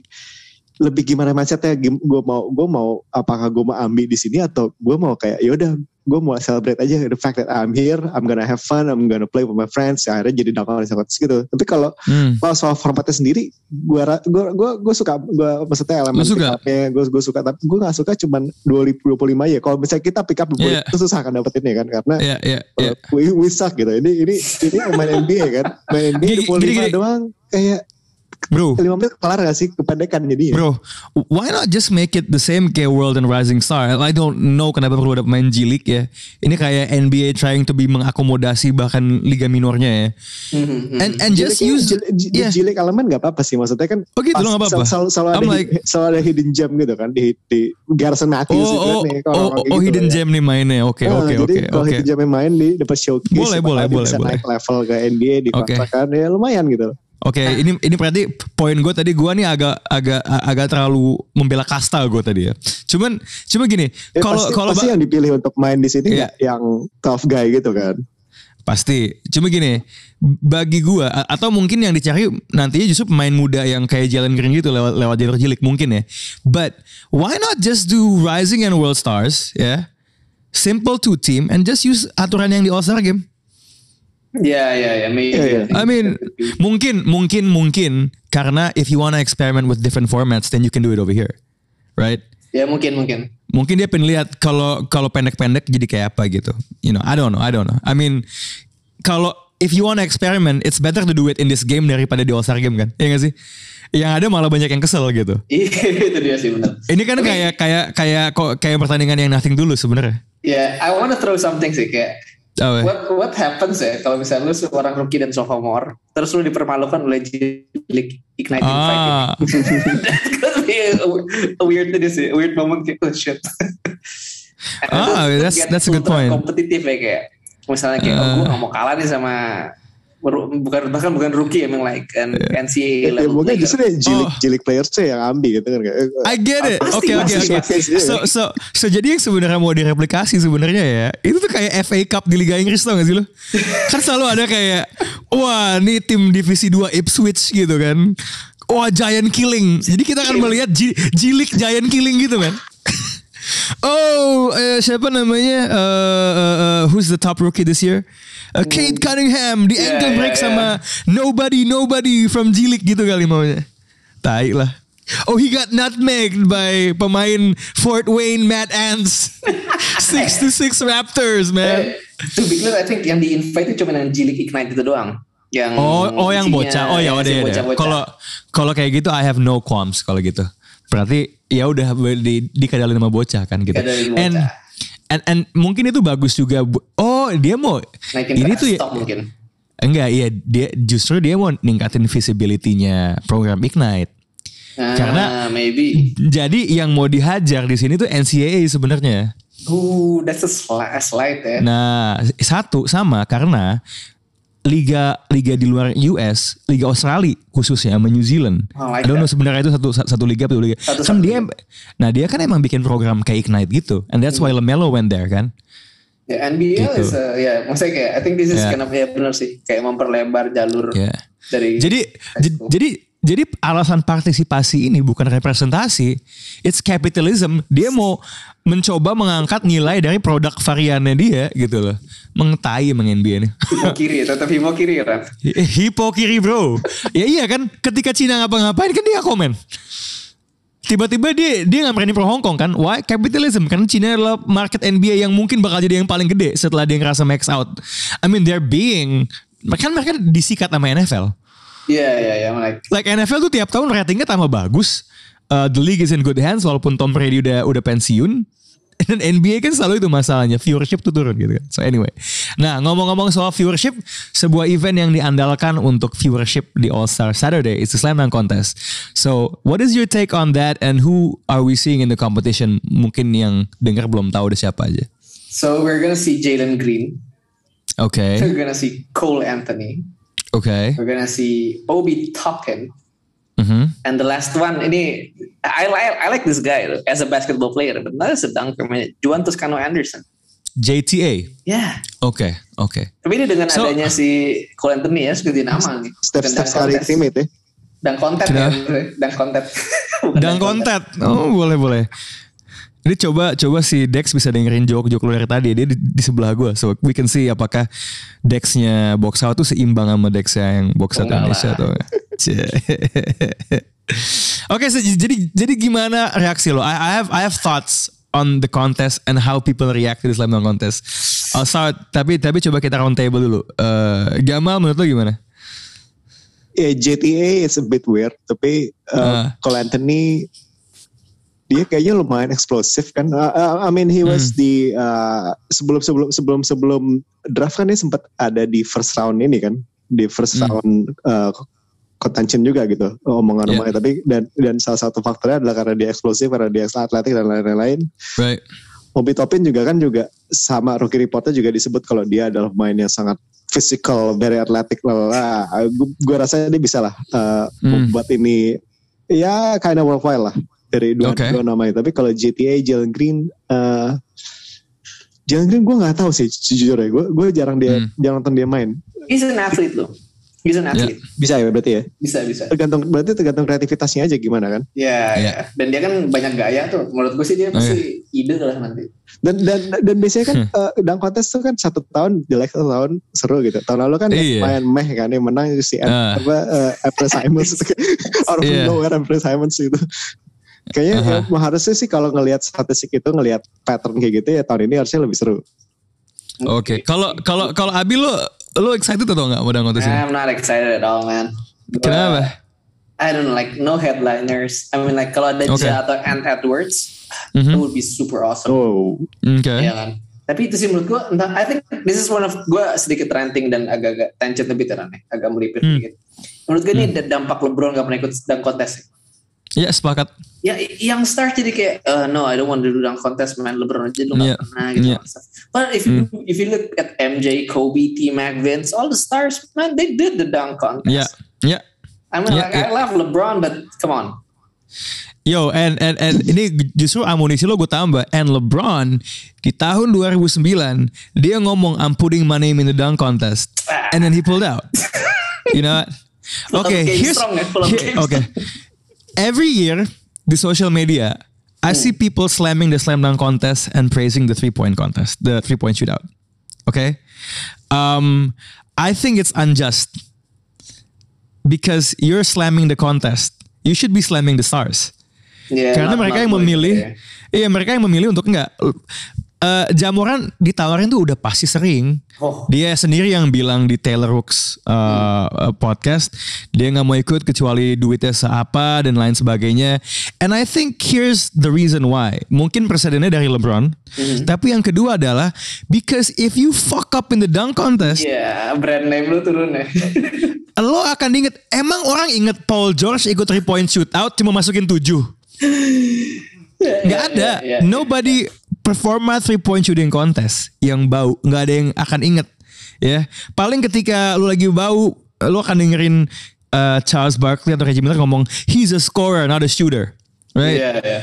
lebih gimana mindsetnya gue mau gue mau apakah gue mau ambil di sini atau gue mau kayak yaudah gue mau celebrate aja the fact that I'm here I'm gonna have fun I'm gonna play with my friends akhirnya jadi dapat gitu tapi kalau hmm. kalau soal formatnya sendiri gue gue gue gue suka gue maksudnya elemen pick up-nya gue gue suka tapi gue gak suka cuman 2025 ya kalau misalnya kita pick up Iya. itu susah kan dapetinnya kan karena Ya ya ya. uh, we, we suck gitu ini ini ini pemain NBA kan main NBA gini, 25 gini. doang kayak Bro, 5 menit kelar gak sih kependekan jadi Bro, why not just make it the same kayak World and Rising Star? I don't know kenapa perlu ada pemain G-League ya. Ini kayak NBA trying to be mengakomodasi bahkan liga minornya ya. Hmm, hmm, hmm. And and just use yeah. jilik elemen gak apa-apa sih maksudnya kan Oh gitu, pas- lo gak apa-apa? selalu, selalu, ada, like- selalu ada hidden gem gitu kan di, di Garrison Matthews Oh gitu kan oh nih, oh kalau oh, oh gitu hidden ya. gem nih mainnya. Oke Nah, oke jadi oke kalau hidden gem main di dapat showcase Boleh, boleh, boleh, bisa boleh. naik level ke NBA di Oke. kan ya lumayan gitu Oke, ini ini berarti poin gue tadi gue nih agak agak agak terlalu membela kasta gue tadi ya. Cuman cuma gini, Ya, kalau pasti, kalau pasti yang dipilih untuk main di sini nggak yang tough guy gitu kan Pasti. Cuma gini, bagi gua a- atau mungkin yang dicari nantinya justru pemain muda yang kayak Jalen Green gitu lewat lewat jalur jilik mungkin ya. But why not just do Rising and World Stars ya? Simple two team and just use aturan yang di All Star game. Ya, ya, ya. Maybe. Iya, iya. I mean, mungkin mungkin mungkin karena if you wanna experiment with different formats then you can do it over here. Right? Ya mungkin, mungkin. mungkin dia pengen lihat kalau kalau pendek-pendek jadi kayak apa gitu. You know, I don't know, I don't know. I mean, kalau if you wanna experiment, it's better to do it in this game daripada di All Star game kan? Iya gak sih? Yang ada malah banyak yang kesel gitu. Iya, itu dia sih benar. Ini kan kayak kayak kayak kok kayak pertandingan yang nothing dulu sebenarnya. Ya, I wanna throw something sih kayak Oh, what what happens ya kalau misalnya lu seorang rookie dan sophomore terus lu dipermalukan oleh Ignite in five ini. ah, be a, a weird this a weird moment kayak oh shit. Ah, that's- that's a good point. Kompetitif ya kayak misalnya kayak oh, Ah. gue gak mau kalah nih sama bukan bahkan bukan rookie emang like an NCAA ya, level mungkin player. justru ya jilik Oh. jilik players tuh yang ambil gitu kan kayak, I get it. Oke oke oke. iya. So so so jadi yang sebenarnya mau direplikasi sebenarnya ya itu tuh kayak FA Cup di Liga Inggris tau gak sih lo? Kan selalu ada kayak wah nih tim divisi 2 Ipswich gitu kan. Wah giant killing. Jadi kita akan melihat G-League giant killing gitu kan. Oh, eh, siapa namanya? Eh, eh, eh, who's the top rookie this year? Uh, Kate Cunningham di Yeah, ankle yeah, break yeah. sama nobody nobody from League gitu kali maunya. Tai lah. Oh he got nutmegged by pemain Fort Wayne Matt Ants. six to six Raptors man. Eh, to be clear, I think yang di invite itu cuma yang G-League Ignite itu doang. Yang Oh oh yang bocah. Oh ya udah ya. Kalau kalau kayak gitu I have no qualms kalau gitu. Berarti ya udah di dikadalin sama bocah kan gitu. Dikadalin And bocah. and and mungkin itu bagus juga. bu- Dia mau naikin ini tuh ya, mungkin. enggak iya dia justru dia mau ningkatin visibility-nya program Ignite. Ah, Karena- maybe Jadi yang mau dihajar di sini tuh NCAA sebenarnya. Ooh, that's a slide, a slide ya. Nah, satu sama karena liga liga di luar US, liga Australia khususnya sama New Zealand. Oh, like I don't know that. sebenarnya itu satu satu liga atau liga. Satu- kan satu dia nah dia kan emang bikin program kayak Ignite gitu. And that's why LaMelo went there kan. Ya, NBL Gitu. is a, ya maksudnya kayak I think this is Ya. kind of ya benar sih kayak memperlebar jalur Ya. dari Jadi jadi jadi alasan partisipasi ini bukan representasi, it's capitalism. Dia mau mencoba mengangkat nilai dari produk variannya dia gitu loh. Mengtai emang NBA ini. Himo kiri tetap himo kiri kan. Hipo kiri bro. ya iya kan ketika Cina ngapa-ngapain kan dia komen. Tiba-tiba dia dia nggak berani pro Hong Kong kan? Why? Capitalism karena Cina adalah market NBA yang mungkin bakal jadi yang paling gede setelah dia ngerasa max out. I mean they're being kan mereka disikat sama NFL. Iya iya iya like Like NFL tuh tiap tahun ratingnya tambah bagus. Uh, the league is in good hands walaupun Tom Brady udah udah pensiun. Dan NBA kan selalu itu masalahnya viewership tuh turun gitu kan. So anyway, nah ngomong-ngomong soal viewership, sebuah event yang diandalkan untuk viewership di All Star Saturday is the Slam Dunk Contest. So what is your take on that and who are we seeing in the competition? Mungkin yang dengar belum tahu ada siapa aja. so we're gonna see Jalen Green, Oke, we're gonna see Cole Anthony, oke. we're gonna see Obi Toppin, Mhm. and the last one ini I like I like this guy as a basketball player, but not as a dunker man. Juan Toscano Anderson. JTA. Ya, Oke, oke. tapi ini dengan So- adanya si Cole Anthony ya, seperti nama nih. Step-step Dan sekali teammate ya. Dan konten ya, dan konten. Dan konten. Oh, boleh boleh. Jadi coba coba si Dex bisa dengerin joke-joke lu dari tadi. Dia di, di sebelah gua. So we can see apakah Dexnya box out tuh seimbang sama Dexnya yang box out Indonesia atau Oke, so jadi jadi gimana reaksi lo? I, I have I have thoughts on the contest and how people react to the slam dunk contest. I'll start, tapi tapi coba kita round table dulu. Eh, Gamal menurut lo gimana? Ya JTA is a bit weird, tapi uh, Ah. Cole Anthony dia kayaknya lumayan eksplosif kan. Uh, uh, I mean he was di uh, sebelum sebelum sebelum sebelum draft kan dia sempat ada di first round ini kan, di first Hmm. round uh, contention juga gitu omongan-omongannya. Tapi dan dan salah satu faktornya adalah karena dia eksplosif, karena dia atletik dan lain-lain. Right. Obi Toppin juga kan juga sama rookie reportnya juga disebut kalau dia adalah pemain yang sangat physical, very athletic lah. Gue rasa dia bisa lah uh, Hmm. membuat ini ya kind of worthwhile lah dari dua, Oke. dua nama itu. Tapi kalau GTA, Jalen Green, uh, Jalen Green gue nggak tahu sih jujur ya. Gue gue jarang dia Hmm. jarang nonton dia main. He's an athlete loh. He's an athlete. Bisa ya berarti ya. Bisa bisa. Tergantung berarti tergantung kreativitasnya aja gimana kan. Ya, Iya. ya. Dan dia kan banyak gaya tuh. Menurut gue sih dia pasti ide lah nanti. Dan dan dan biasanya kan Hmm. uh, dunk contest tuh kan satu tahun jelek satu tahun seru gitu. Tahun lalu kan Iya. main meh kan yang menang si Ah. apa uh, April Simons of Iya. nowhere April Simons gitu. Kayaknya Aha. ya, harusnya sih kalau ngelihat statistik itu ngelihat pattern kayak gitu ya tahun ini harusnya lebih seru. Oke. Kalau kalau kalau Abi lo lo excited atau enggak mau dunk contest ini? I'm not excited at all, man. Kenapa? I don't know, like no headliners. I mean like kalau ada Okay. Atau Ant Edwards, Mhm. it would be super awesome. Oh, Oke. Ya kan. Tapi itu sih menurut gue, entah, I think this is one of gue sedikit ranting dan agak-agak tension tapi aneh, agak melipir Hmm. sedikit. Menurut gue ini ada dampak LeBron gak pernah ikut dunk contest. Ya sepakat. Ya yang start jadi kayak, uh, no I don't want to do dunk contest man LeBron aja lu gak pernah gitu. Iya. But if you if you look at MJ, Kobe, T Mac, Vince, all the stars man they did the dunk contest. Ya. Ya. I mean Iya, like iya. I love LeBron but come on. Yo, and and and ini justru amunisi lo gue tambah. And LeBron di tahun 2009 dia ngomong I'm putting my name in the dunk contest, and then he pulled out. You know? Okay, here's strong here- game okay. Every year di social media, I see people slamming the slam dunk contest and praising the three point contest, the three point shootout. Okay, um, I think it's unjust because you're slamming the contest. You should be slamming the stars. Yeah, Karena not- mereka not yang memilih, iya mereka yang memilih untuk enggak. Eh, Jamoran ditawarin tuh udah pasti sering. Oh. Dia sendiri yang bilang di Taylor Hooks eh, eh, podcast, dia nggak mau ikut kecuali duitnya seapa dan lain sebagainya. And I think here's the reason why. Mungkin presidennya dari LeBron, Hmm. tapi yang kedua adalah because if you fuck up in the dunk contest, Iya, brand name lu turun ya. lo akan inget. Emang orang inget Paul George ikut three point shootout cuma masukin tujuh. Nggak ada. Iya, iya. Nobody performa three point shooting contest yang bau nggak ada yang akan inget ya. Paling ketika lu lagi bau lu akan dengerin uh, Charles Barkley atau Reggie Miller ngomong he's a scorer not a shooter. Right? Iya, iya.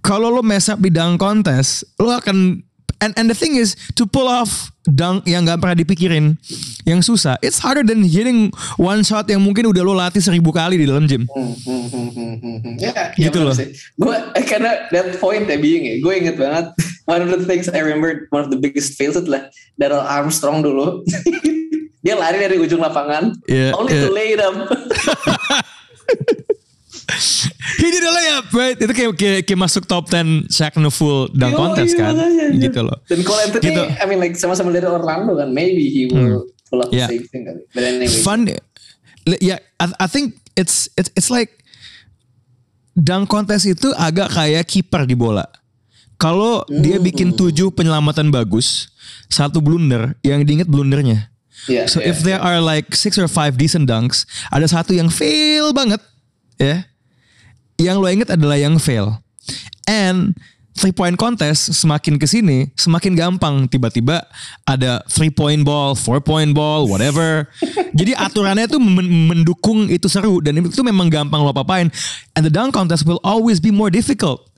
kalau lo mess up di dunk contest, lo akan and and the thing is to pull off dunk yang nggak pernah dipikirin, yang susah. It's harder than hitting one shot yang mungkin udah lo latih seribu kali di dalam gym. Hmm, hmm, hmm. Ya, Gitu ya loh. sih. Gue eh, karena that point ya being ya, gue inget banget. One of the things I remember, one of the biggest fails adalah Daryl Armstrong dulu. Dia lari dari ujung lapangan, Yeah, only to yeah. lay it did a layup, right? Itu kayak kayak, kayak masuk top 10 Shaq no full dunk Yo, contest iya, kan, iya. gitu loh. Dan Cole Anthony, Gitu. I mean like sama-sama dari Orlando kan, maybe he will pull up Yeah. the same thing kali. But anyway, Fun, ya. I, I think it's it's it's like dunk contest itu agak kayak kiper di bola. Kalau dia bikin tujuh penyelamatan bagus, satu blunder, yang diinget blundernya. Yeah, so yeah, if there are like six or five decent dunks, ada satu yang fail banget, ya. Yang lo inget adalah yang fail. And three point contest semakin ke sini semakin gampang tiba-tiba ada three point ball, four point ball, whatever. Jadi aturannya men- mendukung itu seru dan itu memang gampang lo papain. And the dunk contest will always be more difficult.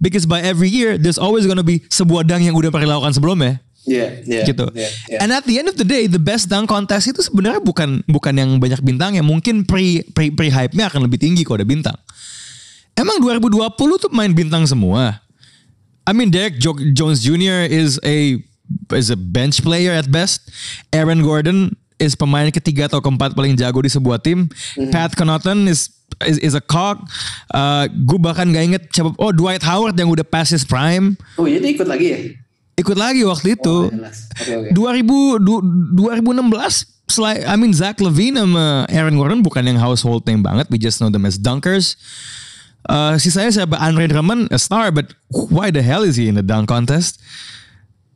Because by every year there's always gonna be sebuah dunk yang udah pernah dilakukan sebelumnya yeah, yeah, gitu. yeah, yeah. And at the end of the day, the best dunk contest itu sebenarnya bukan bukan yang banyak bintang ya. Mungkin pre pre pre hype nya akan lebih tinggi kalau ada bintang. Emang 2020 tuh main bintang semua. I mean Derek Jo- Jones Jr. is a is a bench player at best. Aaron Gordon is pemain ketiga atau keempat paling jago di sebuah tim. Pat Connaughton is is, is a cog. Uh, gue bahkan gak inget siapa. Oh Dwight Howard yang udah past his prime. Oh iya dia ikut lagi ya? Ikut lagi waktu itu. Oh. Oke, oke. 2000 du- 2016 selain I mean Zach Levine sama Aaron Gordon bukan yang household name banget we just know them as dunkers uh, sisanya siapa Andre Drummond a star but why the hell is he in the dunk contest?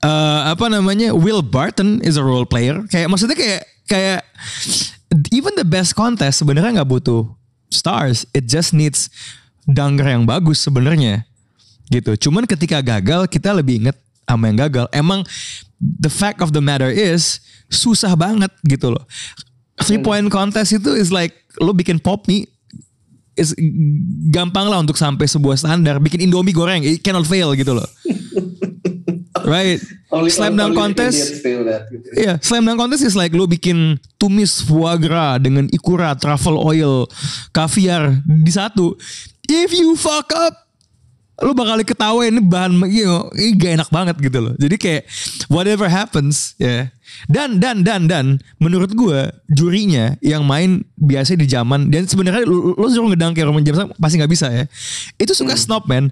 Uh, apa namanya? Will Barton is a role player. Kayak maksudnya kayak kayak even the best contest sebenarnya nggak butuh stars. It just needs dunker yang bagus sebenarnya. Gitu. Cuman ketika gagal kita lebih inget sama yang gagal. Emang the fact of the matter is susah banget gitu loh. Three point contest itu is like lo bikin pop mie gampang lah untuk sampai sebuah standar bikin indomie goreng it cannot fail gitu loh right Only- slam dunk contest that, gitu. Iya, slam dunk contest is like lo bikin tumis foie gras dengan ikura, truffle oil, kaviar di satu. If you fuck up, lo bakal ketawain ini bahan you know, ini gak enak banget gitu loh. Jadi kayak whatever happens ya. Dan dan dan dan menurut gue jurinya yang main biasa di zaman dan sebenarnya lo, lo suruh ngedang kayak Roman James pasti nggak bisa ya. Itu suka snob man.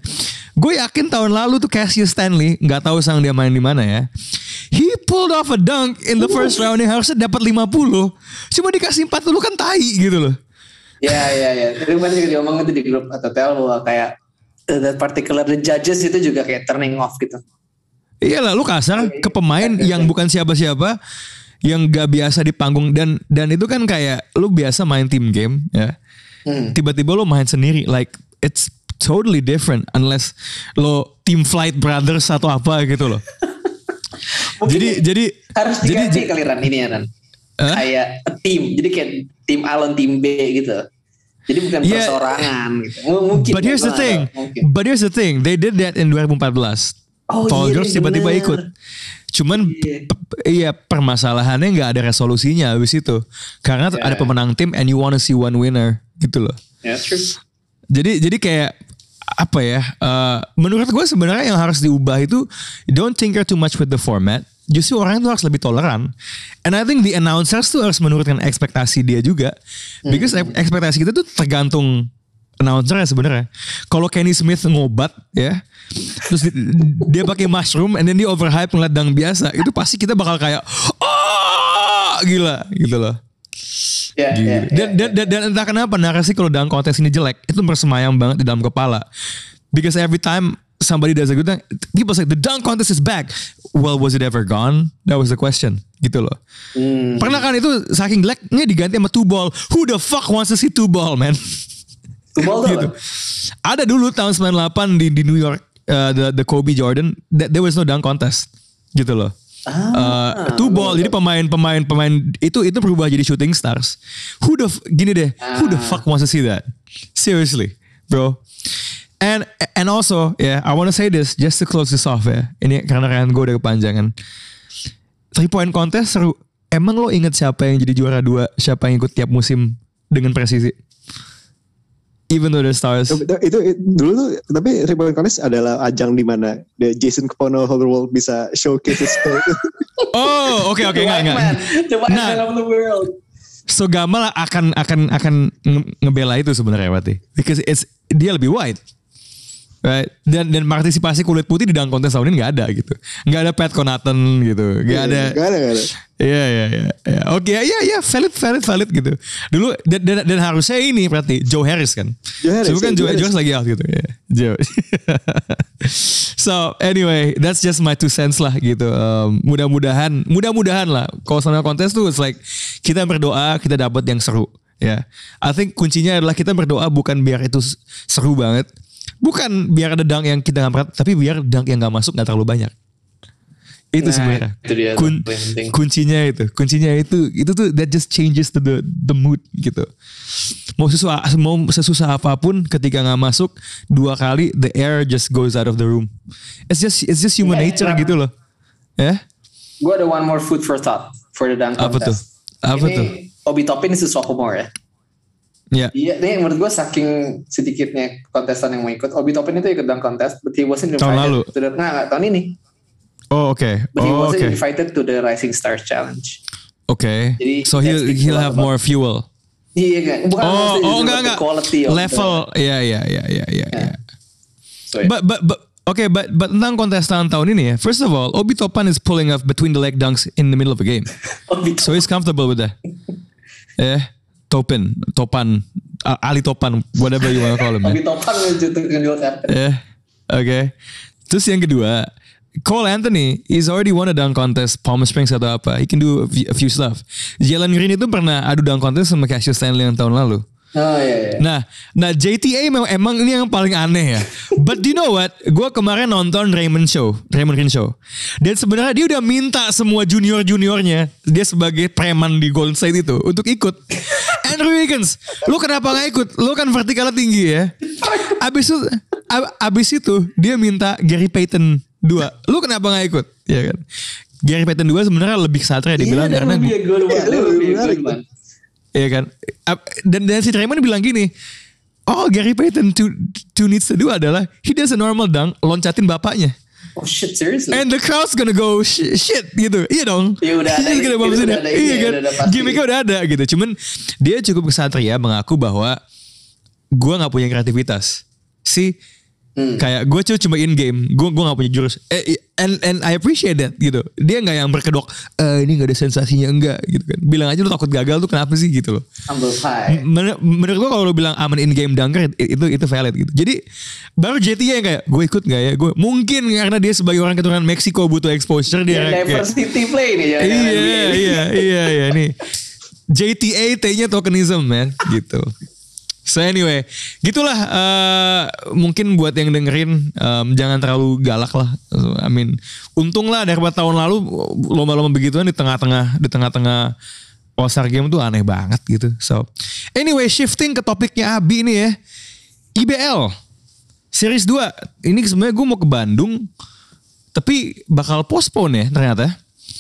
Gue yakin tahun lalu tuh Cassius Stanley nggak tahu sang dia main di mana ya. He pulled off a dunk in the first round yang harusnya dapat 50. Cuma dikasih 40 kan tai gitu loh. Ya ya ya. Tadi kemarin juga diomong itu di grup atau tel kayak uh, that particular the judges itu juga kayak turning off gitu. Iya lah lu kasar ke pemain yang bukan siapa-siapa yang gak biasa di panggung dan dan itu kan kayak lu biasa main team game ya. Hmm. Tiba-tiba lu main sendiri like it's totally different unless lo team flight brothers atau apa gitu loh. jadi jadi Harus jadi diganti kali Ran ini ya Ran. Hah? Kayak team. Jadi kayak tim A lawan tim B gitu. Jadi bukan Yeah. persorangan gitu. M- Mungkin. But here's ya, the gua thing. Mungkin. But here's the thing. They did that in 2014. Oh, Paul iya, George tiba-tiba bener. ikut. Cuman Iya. iya permasalahannya nggak ada resolusinya habis itu. Karena Ya. ada pemenang tim and you wanna see one winner gitu loh. Ya, true. Jadi jadi kayak apa ya? eh, menurut gue sebenarnya yang harus diubah itu don't tinker too much with the format. Justru orang itu harus lebih toleran. And I think the announcers tuh harus menurunkan ekspektasi dia juga. Because ek- ekspektasi kita tuh tergantung announcer ya sebenarnya. Kalau Kenny Smith ngobat ya, terus di- dia pakai mushroom and then dia overhype ngeliat dang biasa, itu pasti kita bakal kayak oh gila gitu loh. Ya, Gitu. ya, dan, ya, dan, dan, dan entah kenapa narasi kalau dalam kontes ini jelek itu bersemayam banget di dalam kepala. Because every time somebody does a good thing, people say the dunk contest is back. Well, was it ever gone? That was the question. Gitu loh. Hmm. Pernah kan itu saking jeleknya diganti sama two ball. Who the fuck wants to see two ball, man? Football tuh gitu. apa? Ada dulu tahun 98 di, di New York. uh, the the Kobe Jordan, that there was no dunk contest gitu loh. Ah, Uh, two ball jadi pemain pemain itu itu berubah jadi shooting stars. Who the gini deh, who the fuck wants to see that? Seriously, bro. And and also yeah, I want to say this just to close this off ya. Ini karena kan gue udah kepanjangan. Three point contest seru. Emang lo inget siapa yang jadi juara dua? Siapa yang ikut tiap musim dengan presisi? Even though the stars. itu, itu, itu- dulu tuh tapi three point contest adalah ajang di mana the Jason Kapono Whole World bisa showcase his skill. Oh, oke oke The enggak enggak. man, the white Nah. man of the world. So Gamal akan akan akan nge- ngebela itu sebenarnya berarti. Because it's dia lebih white. Right? Dan dan partisipasi kulit putih di dunk contest tahun ini nggak ada gitu. Nggak ada Pat Connaughton gitu. Nggak ada. Gak ada, gak ada. Iya iya iya. iya. Oke ya ya valid valid valid gitu. Dulu dan, dan, dan harusnya ini berarti Joe Harris kan. Joe Harris, Cuma kan ya, Joe, Joe Harris lagi out gitu. Ya. Joe. so anyway, that's just my two cents lah gitu. Um, mudah-mudahan mudah-mudahan lah kalau sama kontes tuh it's like kita berdoa kita dapat yang seru ya. I think kuncinya adalah kita berdoa bukan biar itu seru banget. Bukan biar ada dunk yang kita nggak pernah, tapi biar dunk yang nggak masuk nggak terlalu banyak. Itu Nah, sebenarnya. itu dia Kun- kuncinya itu, kuncinya itu, itu tuh that just changes to the the mood gitu. Mau susah mau sesusah apa pun ketika nggak masuk dua kali the air just goes out of the room. It's just it's just human Yeah, nature yeah. gitu loh. Ya? Gue ada one more food for thought for the dunk Apa contest. tuh? Apa ini tuh? Obi Toppin is a sophomore ya. Ya. Iya, ini menurut gue saking sedikitnya kontestan yang mau ikut. Obi Toppin itu ikut dunk contest, but he wasn't Tahun invited lalu? to the, nah, tahun ini. Oh oke. But he Oh wasn't oke. invited to the Rising Stars Challenge. Oke. Jadi, So he'll he'll have about- more fuel. Iya kan? Bukan Oh oh enggak enggak. Quality Level. Ya ya ya ya ya ya. The, so, yeah. But but but okay, but but tentang kontestan tahun ini ya. First of all, Obi Topan is pulling off between the leg dunks in the middle of a game. So he's comfortable with that. Eh, Topin, Topan, uh, Ali Topan, whatever you want to call him. Obi Ya. Karpet. Eh, oke. Terus yang kedua, Cole Anthony is already won a dunk contest Palm Springs atau apa. He can do a few, a few stuff. Jalen Green itu pernah adu dunk contest sama Cassius Stanley yang tahun lalu. Oh iya iya. Nah, nah JTA memang emang ini yang paling aneh ya. But you know what? Gue kemarin nonton Raymond Show, Raymond Green Show. Dan sebenarnya dia udah minta semua junior juniornya, dia sebagai preman di Golden State itu untuk ikut. Andrew Wiggins, lu kenapa nggak ikut? Lu kan vertikalnya tinggi ya. Abis itu, ab- abis itu dia minta Gary Payton dua. Lu kenapa nggak ikut? Ya kan. Gary Payton dua sebenarnya lebih satria dibilang Iya, karena. Iya, Dia one. Iya kan. Dan, dan si Draymond bilang gini. Oh Gary Payton two, two needs to do adalah he does a normal dunk loncatin bapaknya. Oh shit seriously. And the crowd's gonna go "Sh- shit gitu. Iya dong. Iya, udah ada, bump udah in. ada Iya kan. udah. Gimmicknya udah ada gitu. Cuman dia cukup kesatria mengaku bahwa gua nggak punya kreativitas. Si Hmm. kayak gue cuma in game, gue gue nggak punya jurus. Eh, and and I appreciate that gitu. Dia nggak yang berkedok, eh, ini nggak ada sensasinya enggak gitu kan. Bilang aja lu takut gagal tuh kenapa sih gitu loh. Men- menurut gua kalau lu bilang aman in game dunker it- itu itu valid gitu. Jadi baru JT yang kayak gue ikut nggak ya? Gue mungkin karena dia sebagai orang keturunan Meksiko butuh exposure dia kayak, diversity play nih ya. iya iya iya iya nih. JTA T-nya tokenism man gitu. So anyway, gitulah eh, mungkin buat yang dengerin em, jangan terlalu galak lah. I mean, untung lah daripada tahun lalu lomba-lomba begituan di tengah-tengah di tengah-tengah Star Game tuh aneh banget gitu. So anyway, shifting ke topiknya Abi ini ya. IBL Series 2. Ini sebenarnya gue mau ke Bandung tapi bakal postpone ya ternyata.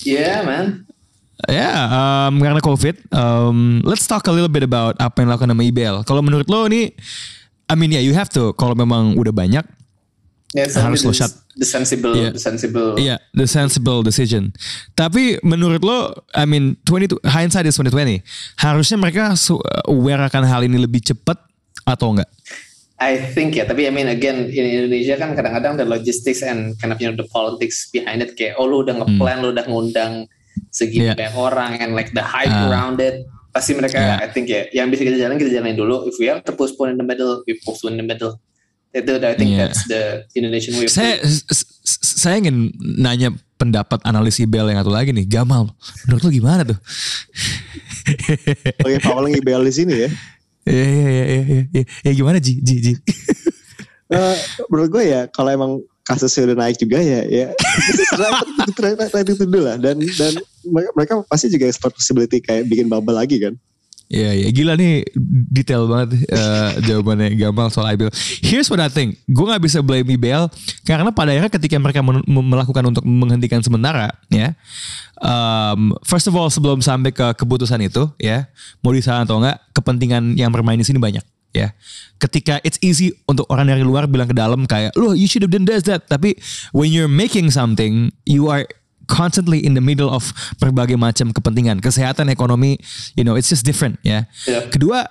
Yeah man. Ya, um, karena COVID. Um, let's talk a little bit about apa yang dilakukan sama IBL. Kalau menurut lo ini, I mean ya, yeah, you have to. Kalau memang udah banyak, Yeah, Harus lo the, shut. the sensible, Iya. the sensible. iya, the sensible decision. Tapi menurut lo, I mean, 20, hindsight is 2020. Harusnya mereka su- aware akan hal ini lebih cepat atau enggak? I think ya, tapi I mean again in Indonesia kan kadang-kadang the logistics and kind of you know the politics behind it kayak oh lu udah ngeplan, lu udah ngundang Hmm. Yeah. banyak orang and like the hype Ah. around it. Pasti mereka Yeah. I think ya yang bisa kita jalan kita jalanin dulu. If we have to postpone in the middle, we postpone in the middle. Itu I think Yeah. that's the Indonesian way of Saya, saya ingin nanya pendapat analis IBL yang satu lagi nih, Gamal. Menurut lo gimana tuh? Oke, Paul IBL di sini ya. Iya, iya, iya, iya, iya. Ya gimana Ji? Ji, Ji. Eh, menurut gue ya kalau emang kasusnya udah naik juga ya ya. Itu dulu lah. Dan dan mereka pasti juga expert possibility kayak bikin bubble lagi kan? Iya, ya gila nih detail banget uh, jawabannya. Gamal soal IBL. Here's what I think, gue nggak bisa blame IBL karena pada akhirnya ketika mereka melakukan untuk menghentikan sementara, ya. Um, first of all sebelum sampai ke keputusan itu, ya, mau di sana atau enggak, kepentingan yang bermain di sini banyak, ya. Ketika it's easy untuk orang dari luar bilang ke dalam kayak, lo you should have done this that, tapi when you're making something, you are constantly in the middle of berbagai macam kepentingan, kesehatan, ekonomi, you know, it's just different ya. Yeah. Kedua,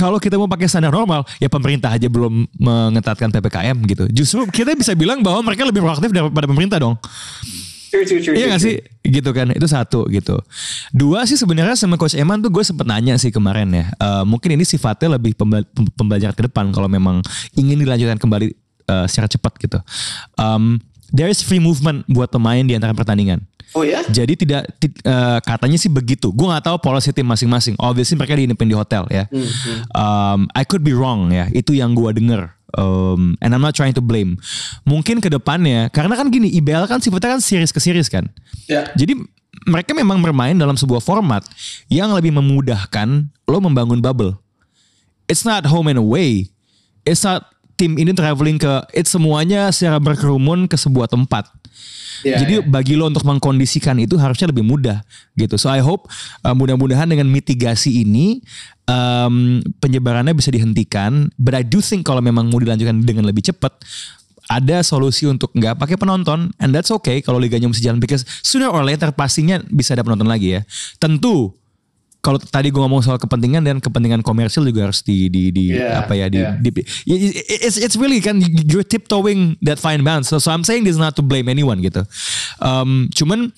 kalau kita mau pakai standar normal, ya pemerintah aja belum mengetatkan PPKM gitu. Justru kita bisa bilang bahwa mereka lebih proaktif daripada pemerintah dong. True, true, true, Iya gak sih? Gitu kan. Itu satu gitu. Dua sih sebenarnya sama Coach Eman tuh gue sempet nanya sih kemarin ya. Eh, mungkin ini sifatnya lebih pembela- pem- pembelajaran ke depan kalau memang ingin dilanjutkan kembali eh, secara cepat gitu. Um, there is free movement buat pemain di antara pertandingan. Oh ya? Jadi tidak ti- eh, katanya sih begitu. Gue nggak tahu policy tim masing-masing. Obviously mereka diinepin di hotel ya. Um, I could be wrong ya. Itu yang gue denger. Um, and I'm not trying to blame. Mungkin ke depannya karena kan gini IBL kan sifatnya kan series ke series kan. Ya. Jadi mereka memang bermain dalam sebuah format yang lebih memudahkan lo membangun bubble. It's not home and away. It's not tim ini traveling ke it's semuanya secara berkerumun ke sebuah tempat. Ya, Jadi ya. bagi lo untuk mengkondisikan itu harusnya lebih mudah gitu. So I hope uh, mudah-mudahan dengan mitigasi ini um, penyebarannya bisa dihentikan. But I do think kalau memang mau dilanjutkan dengan lebih cepat ada solusi untuk nggak pakai penonton and that's okay kalau liganya mesti jalan because sooner or later pastinya bisa ada penonton lagi ya. Tentu kalau tadi gue ngomong soal kepentingan dan kepentingan komersil juga harus di di, di Yeah, apa ya di, yeah. di- it's it's really kan you're tiptoeing that fine balance. So, so I'm saying this is not to blame anyone gitu. Um, cuman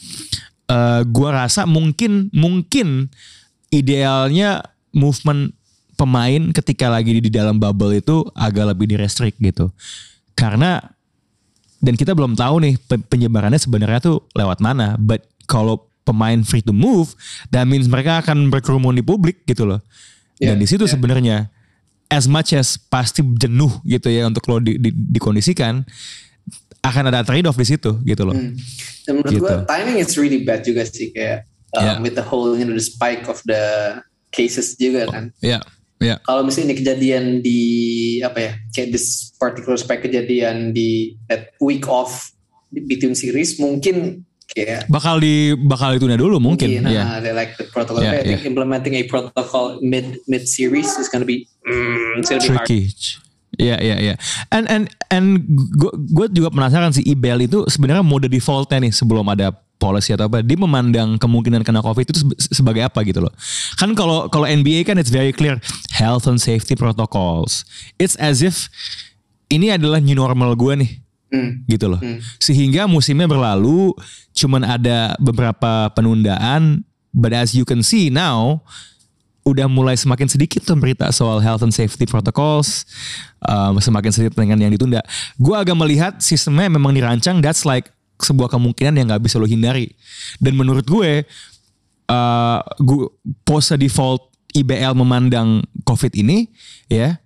uh, gua rasa mungkin mungkin idealnya movement pemain ketika lagi di, dalam bubble itu agak lebih direstrict gitu. Karena dan kita belum tahu nih pe- penyebarannya sebenarnya tuh lewat mana. But kalau pemain free to move, that means mereka akan berkerumun di publik gitu loh. Dan Yeah, di situ yeah. sebenarnya as much as pasti jenuh gitu ya untuk lo di, di- dikondisikan akan ada trade off di situ gitu loh. Hmm. Dan menurut Gitu. gue timing is really bad juga sih kayak um, Yeah. with the whole you know the spike of the cases juga kan. Ya, ya. Kalau misalnya ini kejadian di apa ya kayak this particular spike kejadian di that week off between series mungkin kayak Bakal di bakal ditunda dulu mungkin, ya. nah, they like the protocol. Yeah, I think yeah. implementing a protocol mid mid series is gonna be mm, it's gonna be hard. tricky. Iya iya iya. And and and gue juga penasaran sih IBL itu sebenarnya mode defaultnya nih sebelum ada policy atau apa dia memandang kemungkinan kena covid itu sebagai apa gitu loh. Kan kalau kalau NBA kan it's very clear health and safety protocols. It's as if ini adalah new normal gue nih Hmm. gitu loh. Sehingga musimnya berlalu, cuman ada beberapa penundaan, but as you can see now, udah mulai semakin sedikit tuh berita soal health and safety protocols, um, semakin sedikit pertandingan yang ditunda. Gue agak melihat sistemnya memang dirancang, that's like sebuah kemungkinan yang nggak bisa lo hindari. Dan menurut gue, uh, gue pose default IBL memandang COVID ini, ya,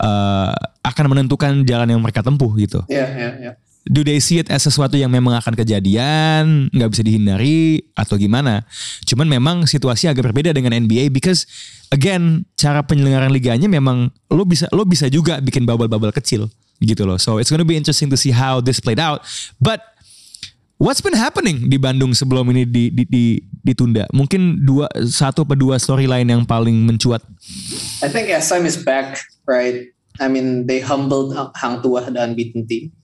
uh, akan menentukan jalan yang mereka tempuh gitu Ya ya ya. do they see it as sesuatu yang memang akan kejadian, nggak bisa dihindari atau gimana? Cuman memang situasi agak berbeda dengan NBA because again cara penyelenggaraan liganya memang lo bisa lo bisa juga bikin bubble-bubble kecil gitu loh. So it's gonna be interesting to see how this played out. But what's been happening di Bandung sebelum ini di, di, di- ditunda? Mungkin dua satu atau dua storyline yang paling mencuat. I think SM is back, right? I mean, they humbled Hang Tuah, the unbeaten team.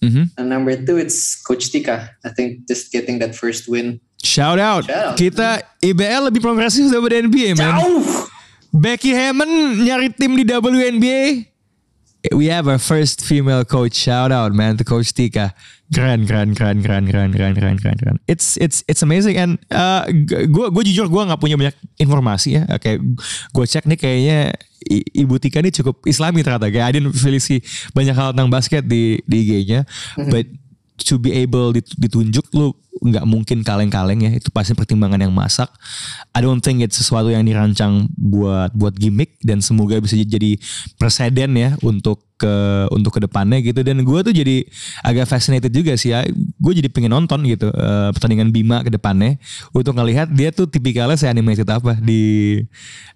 Mhm. And number two, it's Coach Tika. I think just getting that first win. Shout out. Shout out. Kita IBL lebih progresif daripada NBA, man. Jauh! Becky Hammond nyari tim di WNBA. We have our first female coach. Shout out man to Coach Tika. Keren, keren, keren, keren, keren, keren, keren, keren, keren. It's it's it's amazing and uh, gue gue jujur gue nggak punya banyak informasi ya. Kayak gue cek nih kayaknya Ibu Tika ini cukup Islami ternyata. Kayak I didn't really see banyak hal tentang basket di di IG-nya. But to be able dit- ditunjuk lu nggak mungkin kaleng-kaleng ya. Itu pasti pertimbangan yang masak. I don't think it's sesuatu yang dirancang buat buat gimmick. Dan semoga bisa jadi presiden ya untuk ke untuk ke depannya gitu. Dan gue tuh jadi agak fascinated juga sih ya. Gue jadi pengen nonton gitu eh, pertandingan Bima ke depannya. Untuk ngelihat dia tuh tipikalnya saya animated apa di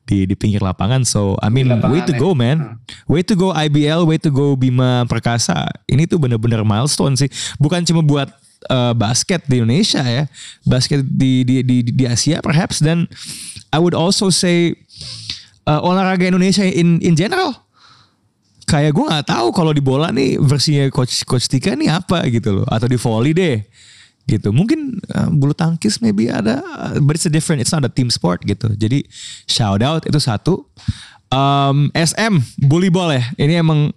di di pinggir lapangan. So I mean lapangan way to ya. go man. Way to go IBL way to go Bima Perkasa. Ini tuh bener-bener milestone sih. Bukan cuma buat eh, basket di Indonesia ya. Basket di di di, di Asia perhaps. Dan I would also say eh, olahraga Indonesia in in general. Kayak gue nggak tahu kalau di bola nih versinya coach coach Tika nih apa gitu loh. Atau di volley deh gitu. Mungkin uh, bulu tangkis maybe ada uh, but it's a different it's not a team sport gitu. Jadi shout out itu satu. Um, SM bully ball ya. Ini emang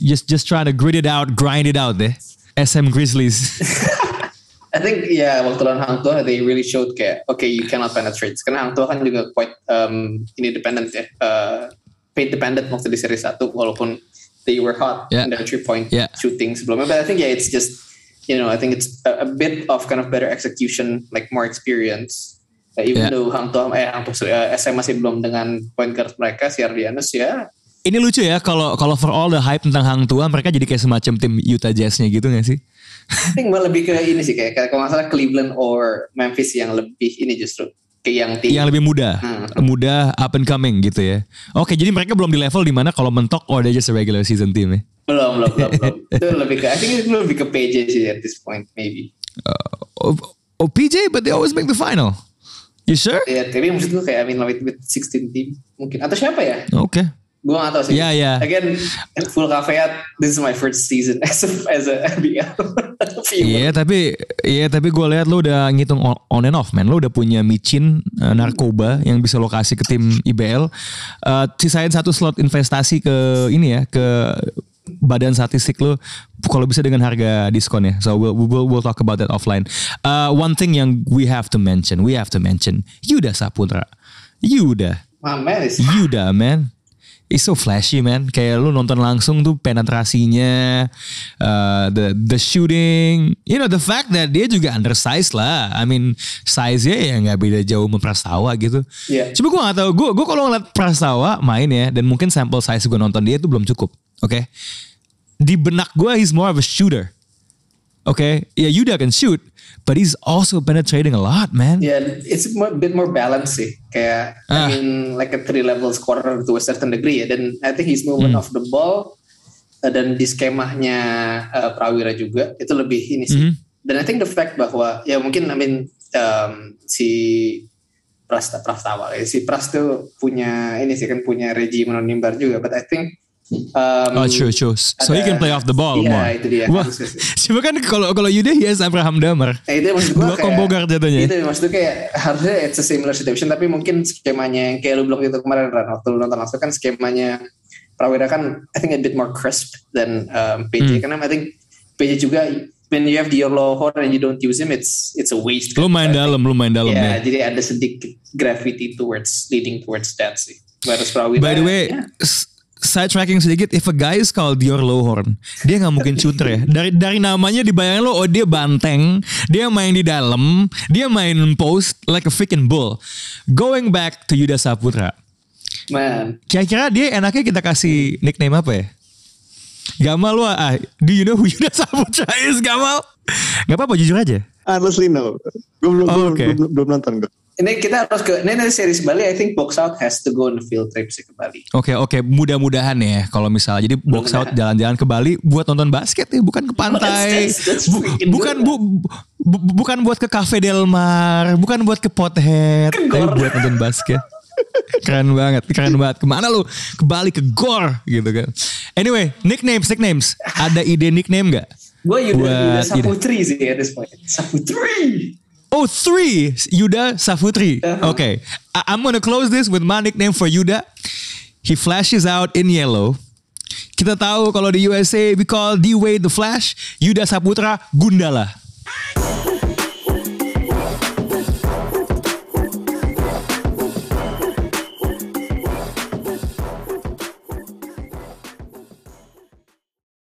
just just trying to grit it out grind it out deh SM Grizzlies I think ya waktu lawan Hang Tuah they really showed kayak okay you cannot penetrate karena Hang Tuah kan juga quite um, ini dependent ya uh, paint dependent waktu di seri satu walaupun they were hot Yeah. in their three point Yeah. shooting sebelumnya but I think yeah it's just you know I think it's a, a bit of kind of better execution like more experience Uh, even Yeah. though Hang Tuah eh Hang Tuah uh, SM masih belum dengan point guard mereka si Ardianus ya ini lucu ya kalau kalau for all the hype tentang Hang Tua mereka jadi kayak semacam tim Utah Jazz-nya gitu gak sih I think lebih ke ini sih kayak kalau nggak salah Cleveland or Memphis yang lebih ini justru kayak yang tim yang lebih muda, Hmm. muda up and coming gitu ya. Oke, jadi mereka belum di level di mana kalau mentok oh they're just a regular season team ya. belum belum belum belum itu lebih ke I think itu lebih ke PJ sih at this point maybe Oh, oh, PJ, but they always make the final. You sure? ya tapi maksud gue kayak I mean with, with 16 team mungkin atau siapa ya Oke. Gue gak tahu sih Ya, ya. again full caveat this is my first season as a as a NBL Iya, viewer tapi iya tapi gue lihat lo udah ngitung on and off man. Lo udah punya micin eh, narkoba yang bisa lokasi ke tim IBL. Eh, sisain satu slot investasi ke ini ya ke badan statistik lo kalau bisa dengan harga diskon ya. So we'll we'll, we'll talk about that offline. Uh, one thing yang we have to mention, we have to mention Yuda Saputra. Yuda. my man is Yuda man It's so flashy man. Kayak lu nonton langsung tuh penetrasinya uh, The the shooting. You know the fact that dia juga undersized lah. I mean Size-nya ya gak beda jauh sama Prastawa gitu. Iya. Cuma gue gak tahu. Gue gue kalau ngeliat Prastawa main ya Dan mungkin sample size gue nonton dia itu belum cukup Oke Di benak gue he's more of a shooter Oke Ya Yuda can shoot But he's also penetrating a lot man Yeah, it's a bit more balanced sih. Kayak Ah. I mean like a three level scorer to a certain degree ya. Dan I think his movement Hmm. of the ball uh, dan di skemanya uh, Prawira juga itu lebih ini sih. Mhm. Dan I think the fact bahwa ya mungkin I mean um, si Prasta Prastawa ya, si Pras tuh punya ini sih kan punya Reggie menonimbar juga. But I think um, Oh true true. So he ada- can play off the ball Iya, more. itu dia. Wah, kan kalau kalau Yuda yes Abraham Damar. Nah, itu maksud gue Dua combo guard jatuhnya. Itu maksud gue kayak harusnya it's a similar situation tapi mungkin skemanya yang kayak lu bilang itu kemarin Ran, waktu lu nonton langsung kan skemanya Prawira kan I think a bit more crisp than um, PJ karena I think PJ juga when you have Dior Lohor and you don't use him it's it's a waste. Lu main dalam, lu main dalam Ya, ya. jadi ada sedikit gravity towards leading towards that sih. Whereas Prawira By the way, ya, side tracking sedikit, if a guy is called Dior Lohorn, dia nggak mungkin shooter ya. Dari dari namanya dibayangin lo, oh dia banteng, dia main di dalam, dia main post like a freaking bull. Going back to Yuda Saputra, man. kira-kira dia enaknya kita kasih nickname apa ya? Gamal lu ah, do you know who Yuda Saputra is Gamal? Gak apa-apa jujur aja. Honestly no. Gue belum, Oh, belum, belum, belum nonton gue. Ini kita harus ke ini dari series Bali I think box out has to go on field trip sih ke Bali. Oke oke mudah-mudahan ya kalau misalnya jadi box out jalan-jalan ke Bali buat nonton basket ya bukan ke pantai That's- that's Bu- bukan bu, bu- bukan buat ke Cafe Del Mar bukan buat ke Pothead tapi Gor. buat nonton basket keren banget keren banget ke mana lu ke Bali ke Gor gitu kan anyway nicknames nicknames ada ide nickname nggak Gue Yuda, Yuda. Saputri sih at this point. Saputri. Oh three Yuda Safutri. Uh-huh. Okay, I- I'm gonna close this with my nickname for Yuda. He flashes out in yellow. Kita tahu kalau di USA we call D Wade the Flash, Yuda Saputra Gundala.